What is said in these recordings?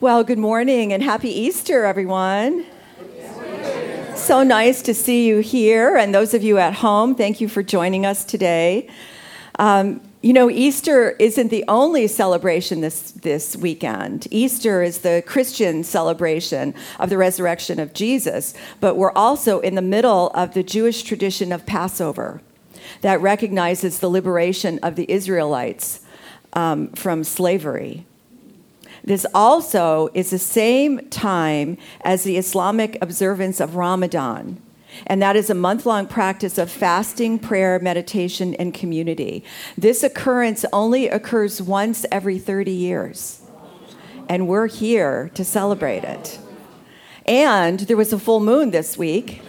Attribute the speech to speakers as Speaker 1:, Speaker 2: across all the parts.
Speaker 1: Well, good morning and happy Easter, everyone. So nice to see you here, and those of you at home, thank you for joining us today. Um, you know, Easter isn't the only celebration this, this weekend. Easter is the Christian celebration of the resurrection of Jesus, but we're also in the middle of the Jewish tradition of Passover that recognizes the liberation of the Israelites um, from slavery. This also is the same time as the Islamic observance of Ramadan. And that is a month long practice of fasting, prayer, meditation, and community. This occurrence only occurs once every 30 years. And we're here to celebrate it. And there was a full moon this week.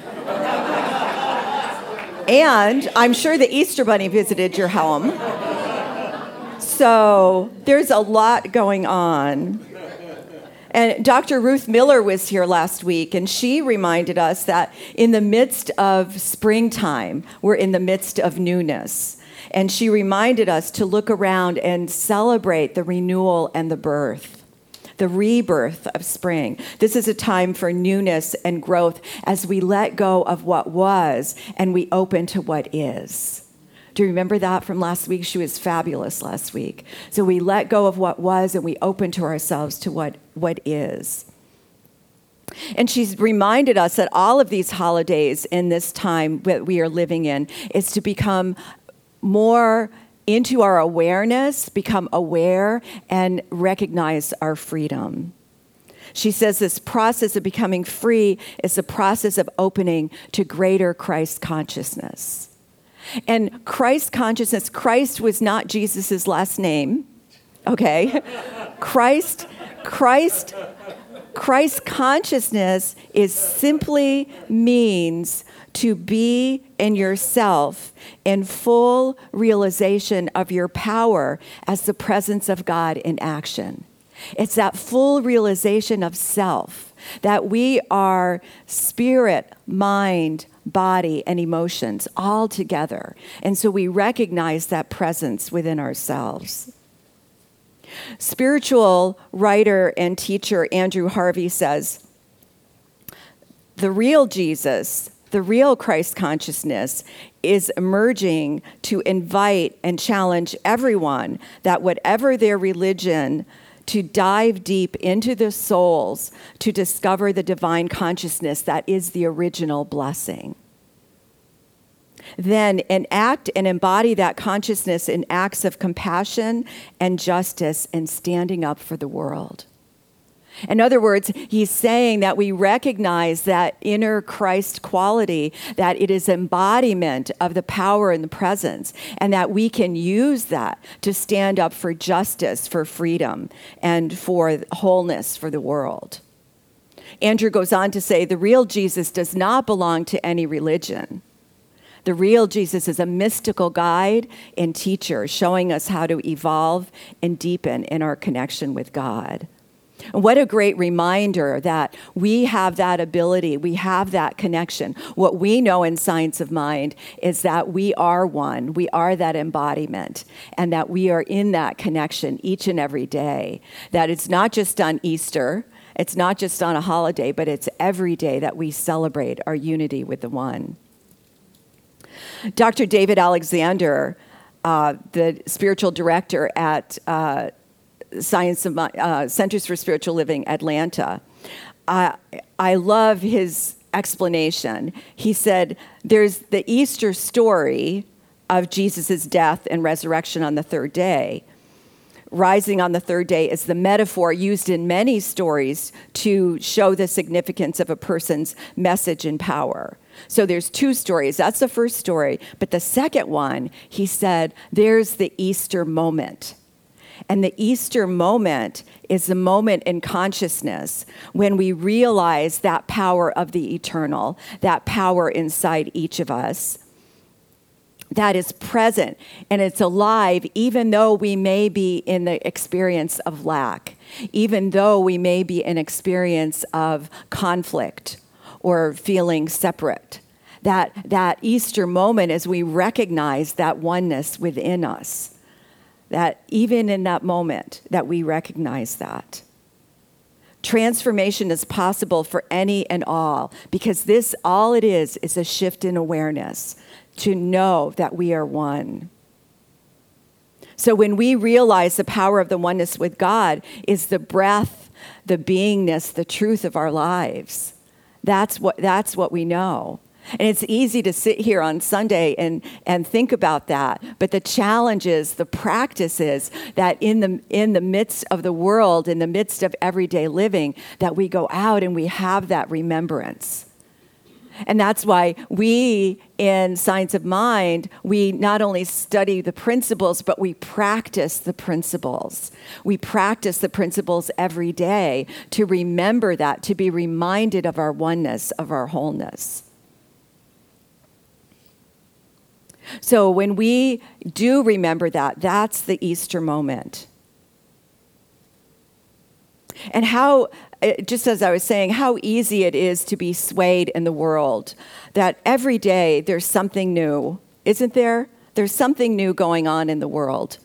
Speaker 1: and I'm sure the Easter Bunny visited your home. So there's a lot going on. And Dr. Ruth Miller was here last week, and she reminded us that in the midst of springtime, we're in the midst of newness. And she reminded us to look around and celebrate the renewal and the birth, the rebirth of spring. This is a time for newness and growth as we let go of what was and we open to what is. Do you remember that from last week? She was fabulous last week. So we let go of what was and we open to ourselves to what, what is. And she's reminded us that all of these holidays in this time that we are living in is to become more into our awareness, become aware, and recognize our freedom. She says this process of becoming free is the process of opening to greater Christ consciousness. And Christ consciousness, Christ was not Jesus' last name, okay? Christ, Christ, Christ consciousness is simply means to be in yourself in full realization of your power as the presence of God in action. It's that full realization of self that we are spirit, mind, body, and emotions all together. And so we recognize that presence within ourselves. Spiritual writer and teacher Andrew Harvey says the real Jesus, the real Christ consciousness, is emerging to invite and challenge everyone that whatever their religion, to dive deep into the souls to discover the divine consciousness that is the original blessing. Then enact and embody that consciousness in acts of compassion and justice and standing up for the world. In other words, he's saying that we recognize that inner Christ quality, that it is embodiment of the power and the presence, and that we can use that to stand up for justice, for freedom, and for wholeness for the world. Andrew goes on to say the real Jesus does not belong to any religion. The real Jesus is a mystical guide and teacher, showing us how to evolve and deepen in our connection with God. What a great reminder that we have that ability, we have that connection. What we know in Science of Mind is that we are one, we are that embodiment, and that we are in that connection each and every day. That it's not just on Easter, it's not just on a holiday, but it's every day that we celebrate our unity with the one. Dr. David Alexander, uh, the spiritual director at uh, Science of uh, Centers for Spiritual Living Atlanta, I love his explanation. He said, There's the Easter story of Jesus' death and resurrection on the third day. Rising on the third day is the metaphor used in many stories to show the significance of a person's message and power. So there's two stories. That's the first story. But the second one, he said, there's the Easter moment. And the Easter moment is the moment in consciousness when we realize that power of the eternal, that power inside each of us that is present and it's alive even though we may be in the experience of lack, even though we may be in experience of conflict or feeling separate. That, that Easter moment as we recognize that oneness within us. That even in that moment that we recognize that. Transformation is possible for any and all because this all it is is a shift in awareness to know that we are one. So when we realize the power of the oneness with god is the breath the beingness the truth of our lives that's what that's what we know and it's easy to sit here on Sunday and, and think about that. But the challenge is, the practice is that in the, in the midst of the world, in the midst of everyday living, that we go out and we have that remembrance. And that's why we in Science of Mind, we not only study the principles, but we practice the principles. We practice the principles every day to remember that, to be reminded of our oneness, of our wholeness. So when we do remember that, that's the Easter moment. And how, just as I was saying, how easy it is to be swayed in the world. That every day there's something new, isn't there? There's something new going on in the world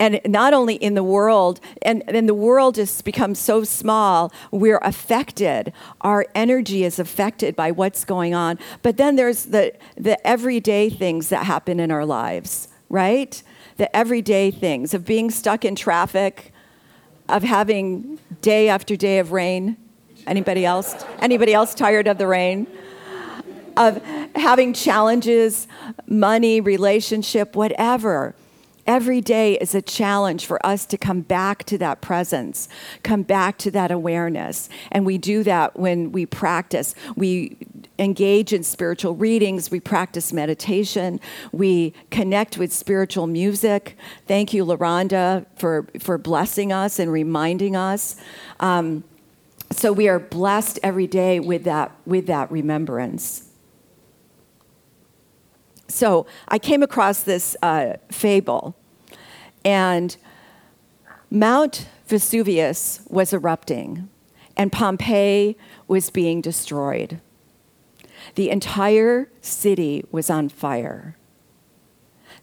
Speaker 1: and not only in the world, and, and the world has become so small, we're affected. Our energy is affected by what's going on. But then there's the, the everyday things that happen in our lives, right? The everyday things of being stuck in traffic, of having day after day of rain. Anybody else? Anybody else tired of the rain? Of having challenges, money, relationship, whatever. Every day is a challenge for us to come back to that presence, come back to that awareness. And we do that when we practice. We engage in spiritual readings, we practice meditation, we connect with spiritual music. Thank you, LaRonda, for, for blessing us and reminding us. Um, so we are blessed every day with that, with that remembrance. So I came across this uh, fable and Mount Vesuvius was erupting, and Pompeii was being destroyed. The entire city was on fire.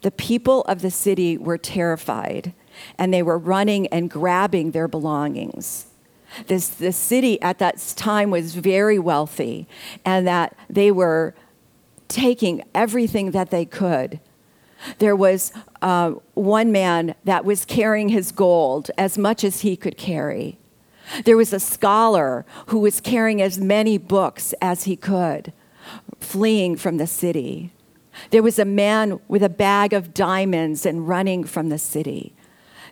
Speaker 1: The people of the city were terrified, and they were running and grabbing their belongings. This, the city at that time was very wealthy, and that they were taking everything that they could there was uh, one man that was carrying his gold as much as he could carry. There was a scholar who was carrying as many books as he could, fleeing from the city. There was a man with a bag of diamonds and running from the city.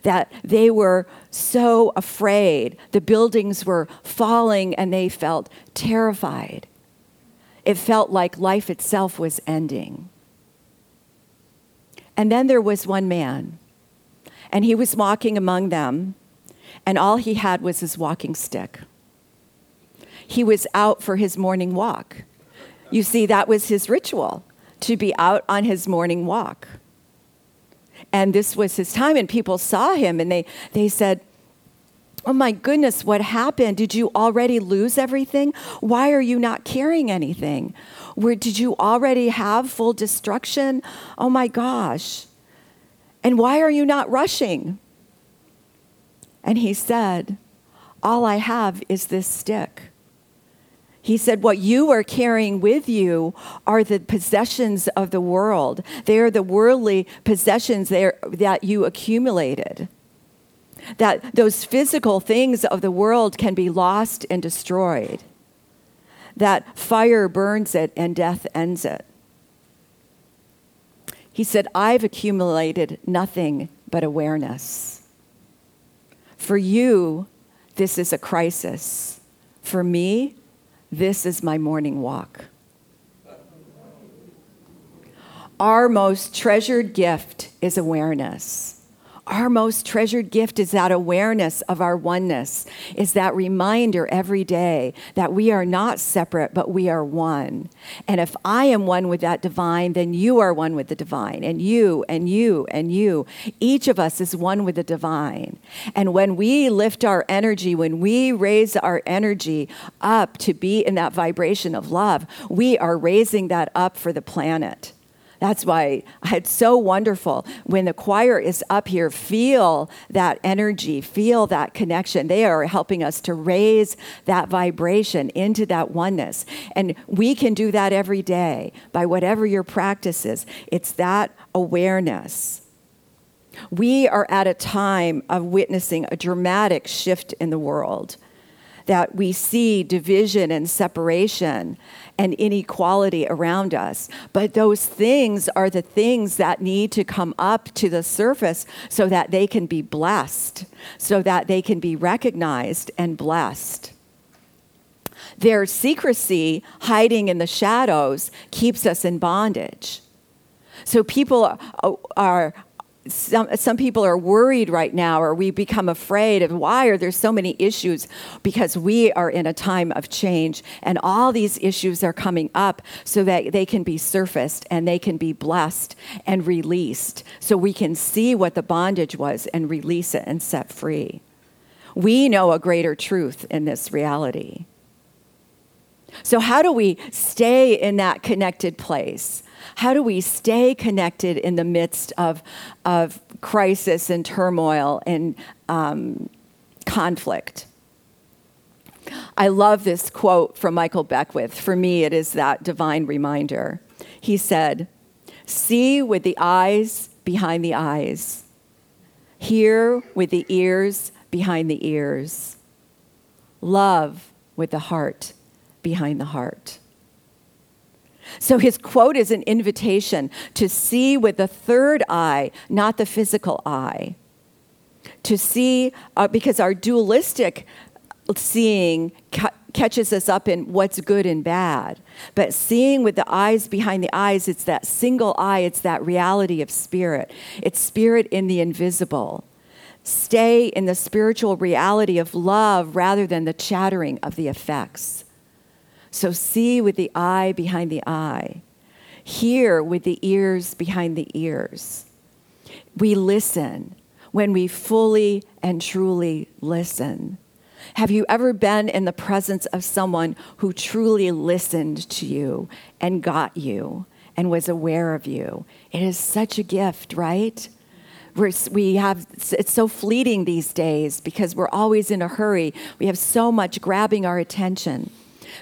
Speaker 1: That they were so afraid. The buildings were falling and they felt terrified. It felt like life itself was ending. And then there was one man, and he was walking among them, and all he had was his walking stick. He was out for his morning walk. You see, that was his ritual to be out on his morning walk. And this was his time, and people saw him and they, they said, Oh my goodness, what happened? Did you already lose everything? Why are you not carrying anything? Where did you already have full destruction? Oh my gosh. And why are you not rushing? And he said, All I have is this stick. He said, What you are carrying with you are the possessions of the world. They are the worldly possessions that you accumulated. That those physical things of the world can be lost and destroyed. That fire burns it and death ends it. He said, I've accumulated nothing but awareness. For you, this is a crisis. For me, this is my morning walk. Our most treasured gift is awareness. Our most treasured gift is that awareness of our oneness, is that reminder every day that we are not separate, but we are one. And if I am one with that divine, then you are one with the divine, and you, and you, and you. Each of us is one with the divine. And when we lift our energy, when we raise our energy up to be in that vibration of love, we are raising that up for the planet. That's why it's so wonderful when the choir is up here. Feel that energy, feel that connection. They are helping us to raise that vibration into that oneness. And we can do that every day by whatever your practice is. It's that awareness. We are at a time of witnessing a dramatic shift in the world that we see division and separation and inequality around us. But those things are the things that need to come up to the surface so that they can be blessed, so that they can be recognized and blessed. Their secrecy, hiding in the shadows, keeps us in bondage. So people are, some, some people are worried right now, or we become afraid of why are there so many issues? Because we are in a time of change, and all these issues are coming up so that they can be surfaced and they can be blessed and released, so we can see what the bondage was and release it and set free. We know a greater truth in this reality. So, how do we stay in that connected place? How do we stay connected in the midst of, of crisis and turmoil and um, conflict? I love this quote from Michael Beckwith. For me, it is that divine reminder. He said, See with the eyes behind the eyes, hear with the ears behind the ears, love with the heart behind the heart. So his quote is an invitation to see with the third eye, not the physical eye. To see, uh, because our dualistic seeing ca- catches us up in what's good and bad. But seeing with the eyes behind the eyes, it's that single eye, it's that reality of spirit. It's spirit in the invisible. Stay in the spiritual reality of love rather than the chattering of the effects. So see with the eye behind the eye, hear with the ears behind the ears. We listen when we fully and truly listen. Have you ever been in the presence of someone who truly listened to you and got you and was aware of you? It is such a gift, right? We're, we have it's so fleeting these days because we're always in a hurry. We have so much grabbing our attention.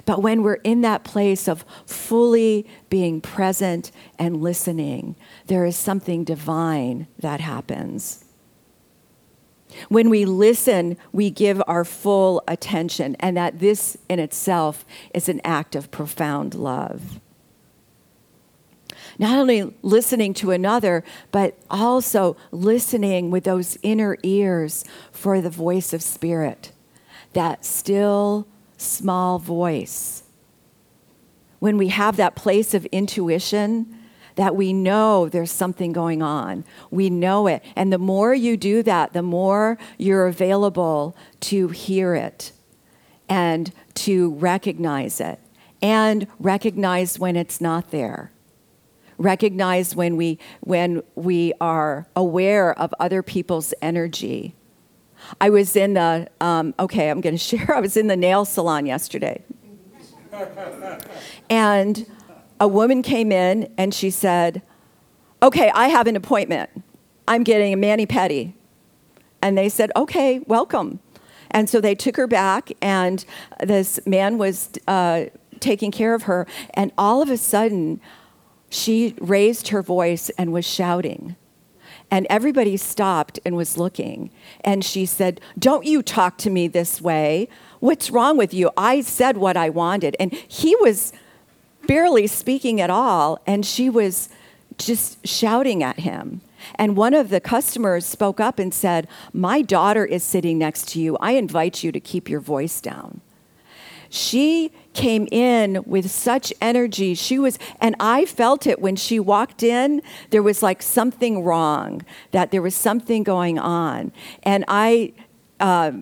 Speaker 1: But when we're in that place of fully being present and listening, there is something divine that happens. When we listen, we give our full attention, and that this in itself is an act of profound love. Not only listening to another, but also listening with those inner ears for the voice of spirit, that still, small voice. When we have that place of intuition, that we know there's something going on. We know it. And the more you do that, the more you're available to hear it and to recognize it and recognize when it's not there. Recognize when we, when we are aware of other people's energy I was in the, um, okay, I'm going to share. I was in the nail salon yesterday. and a woman came in and she said, Okay, I have an appointment. I'm getting a mani pedi. And they said, Okay, welcome. And so they took her back, and this man was uh, taking care of her. And all of a sudden, she raised her voice and was shouting. And everybody stopped and was looking. And she said, Don't you talk to me this way. What's wrong with you? I said what I wanted. And he was barely speaking at all. And she was just shouting at him. And one of the customers spoke up and said, My daughter is sitting next to you. I invite you to keep your voice down. She came in with such energy. She was, and I felt it when she walked in. There was like something wrong, that there was something going on. And I, uh,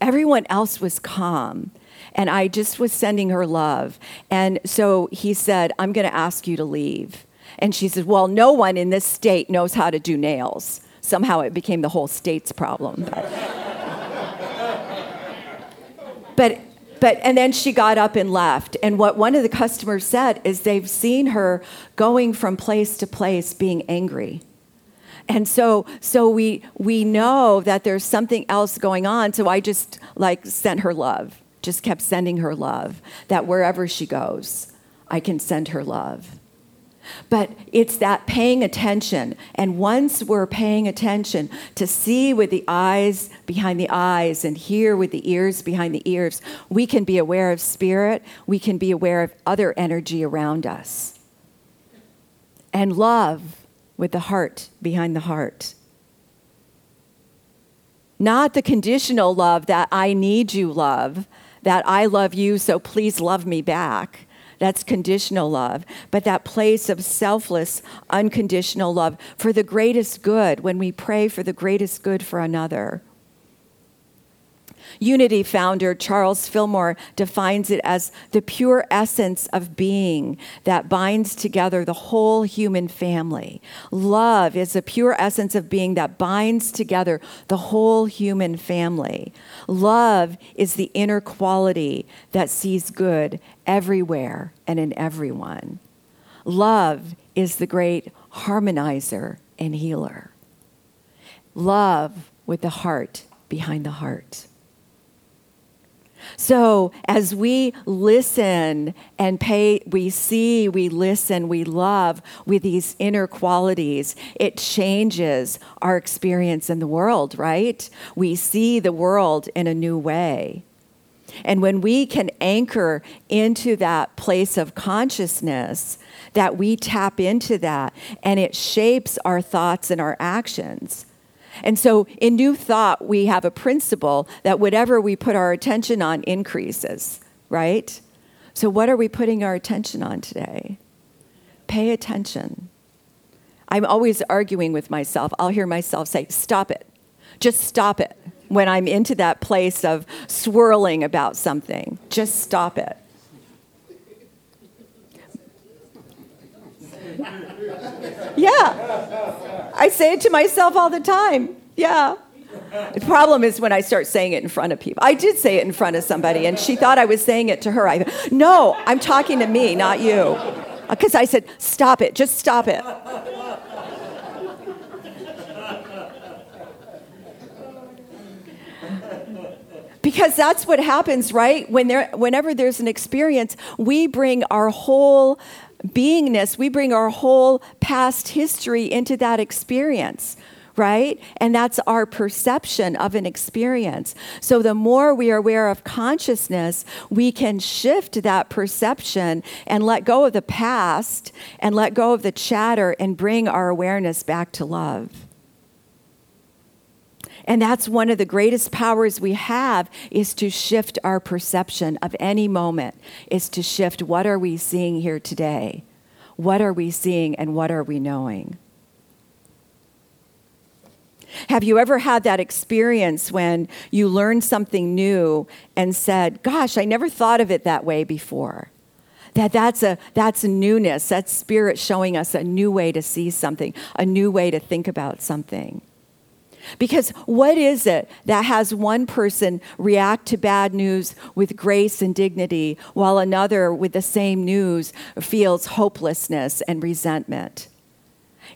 Speaker 1: everyone else was calm. And I just was sending her love. And so he said, I'm going to ask you to leave. And she said, Well, no one in this state knows how to do nails. Somehow it became the whole state's problem. but but and then she got up and left. And what one of the customers said is they've seen her going from place to place being angry. And so so we we know that there's something else going on. So i just like sent her love. Just kept sending her love that wherever she goes i can send her love but it's that paying attention. And once we're paying attention to see with the eyes behind the eyes and hear with the ears behind the ears, we can be aware of spirit, we can be aware of other energy around us. And love with the heart behind the heart. Not the conditional love that I need you love, that I love you, so please love me back that's conditional love. But that place of selfless, unconditional love for the greatest good, when we pray for the greatest good for another. Unity founder Charles Fillmore defines it as the pure essence of being that binds together the whole human family. Love is the pure essence of being that binds together the whole human family. Love is the inner quality that sees good everywhere and in everyone. Love is the great harmonizer and healer. Love with the heart behind the heart. So as we listen and pay, we see, we listen, we love with these inner qualities, it changes our experience in the world, right? We see the world in a new way. And when we can anchor into that place of consciousness, that we tap into that and it shapes our thoughts and our actions. And so in New Thought, we have a principle that whatever we put our attention on increases, right? So, what are we putting our attention on today? Pay attention. I'm always arguing with myself. I'll hear myself say, Stop it. Just stop it. When I'm into that place of swirling about something, just stop it. Yeah. I say it to myself all the time. Yeah. The problem is when I start saying it in front of people. I did say it in front of somebody, and she thought I was saying it to her. I, no, I'm talking to me, not you. Because I said, stop it, just stop it. Because that's what happens right when there whenever there's an experience we bring our whole beingness, we bring our whole past history into that experience right? And that's our perception of an experience. So the more we are aware of consciousness, we can shift that perception and let go of the past and let go of the chatter and bring our awareness back to love. And that's one of the greatest powers we have is to shift our perception of any moment, is to shift what are we seeing here today? What are we seeing and what are we knowing? Have you ever had that experience when you learned something new and said, "Gosh, I never thought of it that way before"? That that's a that's a newness. That's spirit showing us a new way to see something, a new way to think about something. Because what is it that has one person react to bad news with grace and dignity, while another with the same news feels hopelessness and resentment?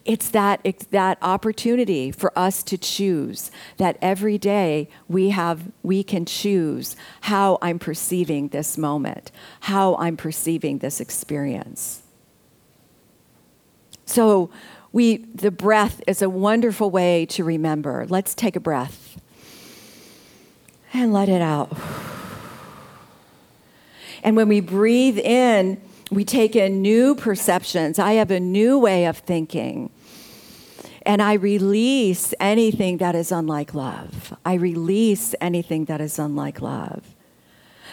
Speaker 1: It's that, it's that opportunity for us to choose that every day we have we can choose how I'm perceiving this moment, how I'm perceiving this experience. So we the breath is a wonderful way to remember. Let's take a breath and let it out. And when we breathe in, we take in new perceptions. I have a new way of thinking. And I release anything that is unlike love. I release anything that is unlike love.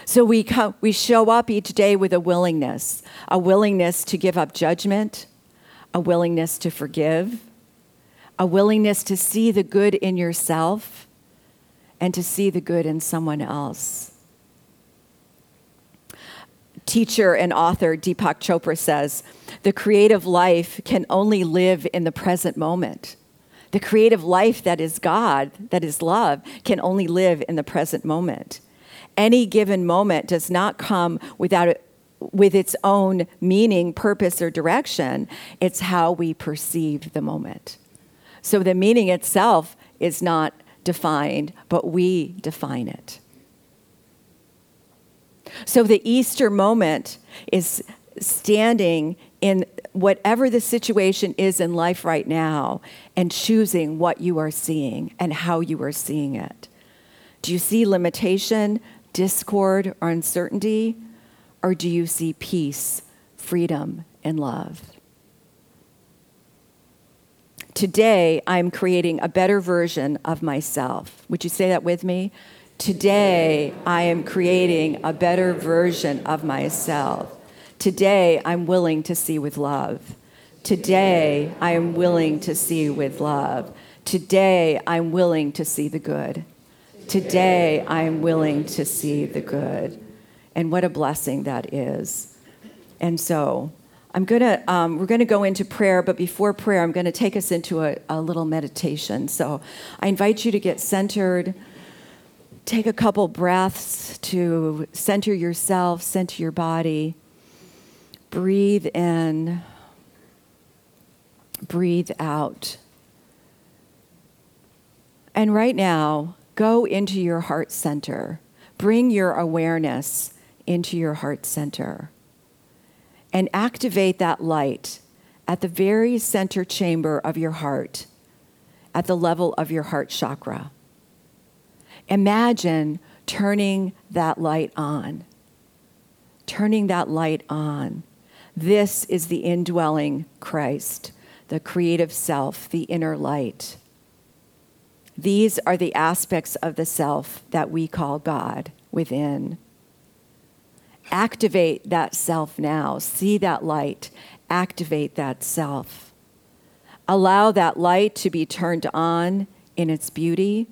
Speaker 1: So we, come, we show up each day with a willingness a willingness to give up judgment, a willingness to forgive, a willingness to see the good in yourself, and to see the good in someone else teacher and author Deepak Chopra says the creative life can only live in the present moment. The creative life that is God, that is love, can only live in the present moment. Any given moment does not come without with its own meaning, purpose, or direction. It's how we perceive the moment. So the meaning itself is not defined, but we define it. So the Easter moment is standing in whatever the situation is in life right now and choosing what you are seeing and how you are seeing it. Do you see limitation, discord, or uncertainty? Or do you see peace, freedom, and love? Today, I'm creating a better version of myself. Would you say that with me? Today, I am creating a better version of myself. Today, I'm willing to see with love. Today, I am willing to see with love. Today, I'm willing to see the good. Today, I am willing to see the good. And what a blessing that is. And so, I'm gonna, um, we're to go into prayer, but before prayer, I'm to take us into a, a little meditation. So I invite you to get centered take a couple breaths to center yourself, center your body. Breathe in, breathe out. And right now, go into your heart center. Bring your awareness into your heart center and activate that light at the very center chamber of your heart, at the level of your heart chakra. Imagine turning that light on. Turning that light on. This is the indwelling Christ, the creative self, the inner light. These are the aspects of the self that we call God within. Activate that self now. See that light. Activate that self. Allow that light to be turned on in its beauty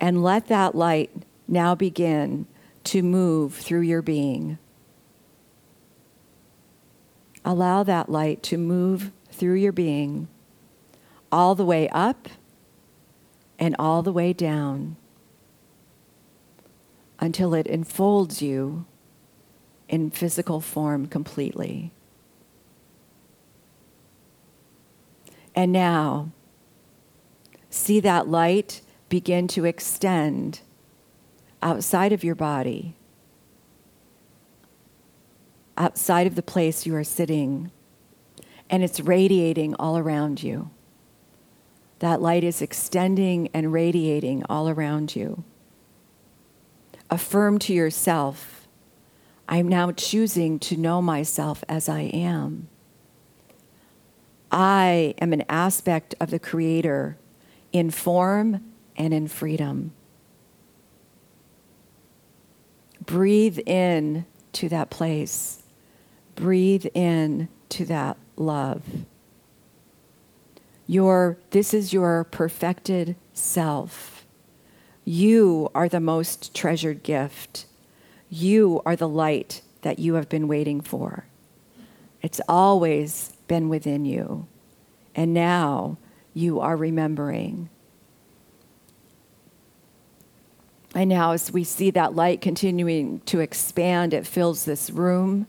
Speaker 1: and let that light now begin to move through your being. Allow that light to move through your being all the way up and all the way down until it enfolds you in physical form completely. And now, see that light begin to extend outside of your body, outside of the place you are sitting, and it's radiating all around you. That light is extending and radiating all around you. Affirm to yourself, I'm now choosing to know myself as I am. I am an aspect of the Creator in form and in freedom. Breathe in to that place. Breathe in to that love. Your, this is your perfected self. You are the most treasured gift. You are the light that you have been waiting for. It's always been within you. And now you are remembering. And now, as we see that light continuing to expand, it fills this room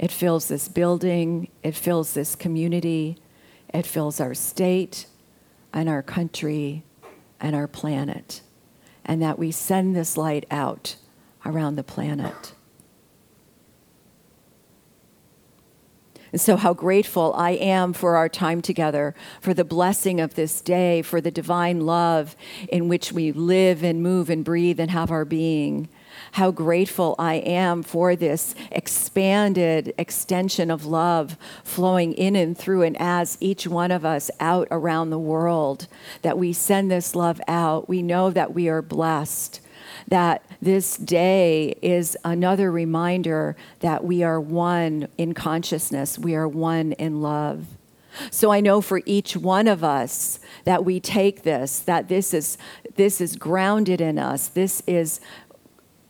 Speaker 1: It fills this building, it fills this community, it fills our state and our country and our planet. And that we send this light out around the planet. And so, how grateful I am for our time together, for the blessing of this day, for the divine love in which we live and move and breathe and have our being. How grateful I am for this expanded extension of love flowing in and through and as each one of us out around the world, that we send this love out. We know that we are blessed that this day is another reminder that we are one in consciousness, we are one in love. So I know for each one of us that we take this, that this is this is grounded in us, this is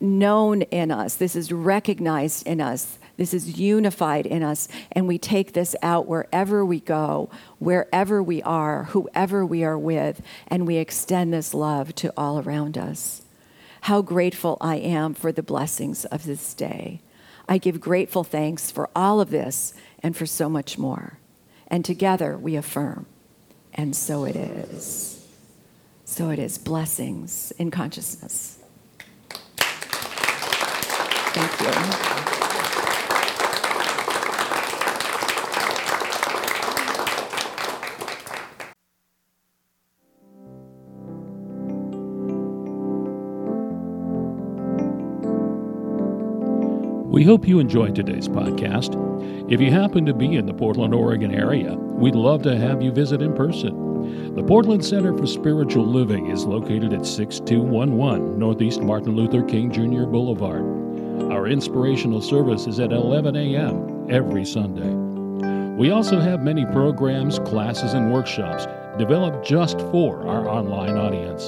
Speaker 1: known in us, this is recognized in us, this is unified in us, and we take this out wherever we go, wherever we are, whoever we are with, and we extend this love to all around us how grateful I am for the blessings of this day. I give grateful thanks for all of this and for so much more. And together we affirm, and so it is. So it is. Blessings in consciousness. Thank you.
Speaker 2: We hope you enjoyed today's podcast. If you happen to be in the Portland, Oregon area, we'd love to have you visit in person. The Portland Center for Spiritual Living is located at 6211 Northeast Martin Luther King Jr. Boulevard. Our inspirational service is at 11 a.m. every Sunday. We also have many programs, classes, and workshops developed just for our online audience.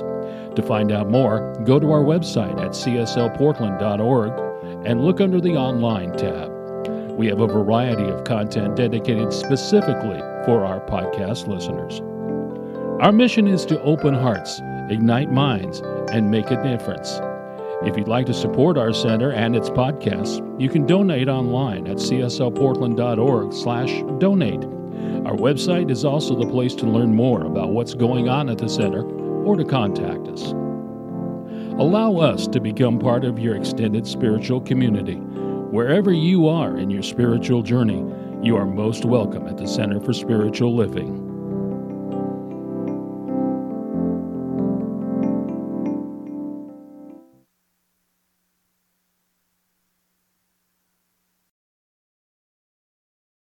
Speaker 2: To find out more, go to our website at cslportland.org and look under the Online tab. We have a variety of content dedicated specifically for our podcast listeners. Our mission is to open hearts, ignite minds, and make a difference. If you'd like to support our center and its podcasts, you can donate online at cslportland.org/donate. Our website is also the place to learn more about what's going on at the center or to contact us. Allow us to become part of your extended spiritual community. Wherever you are in your spiritual journey, you are most welcome at the Center for Spiritual Living.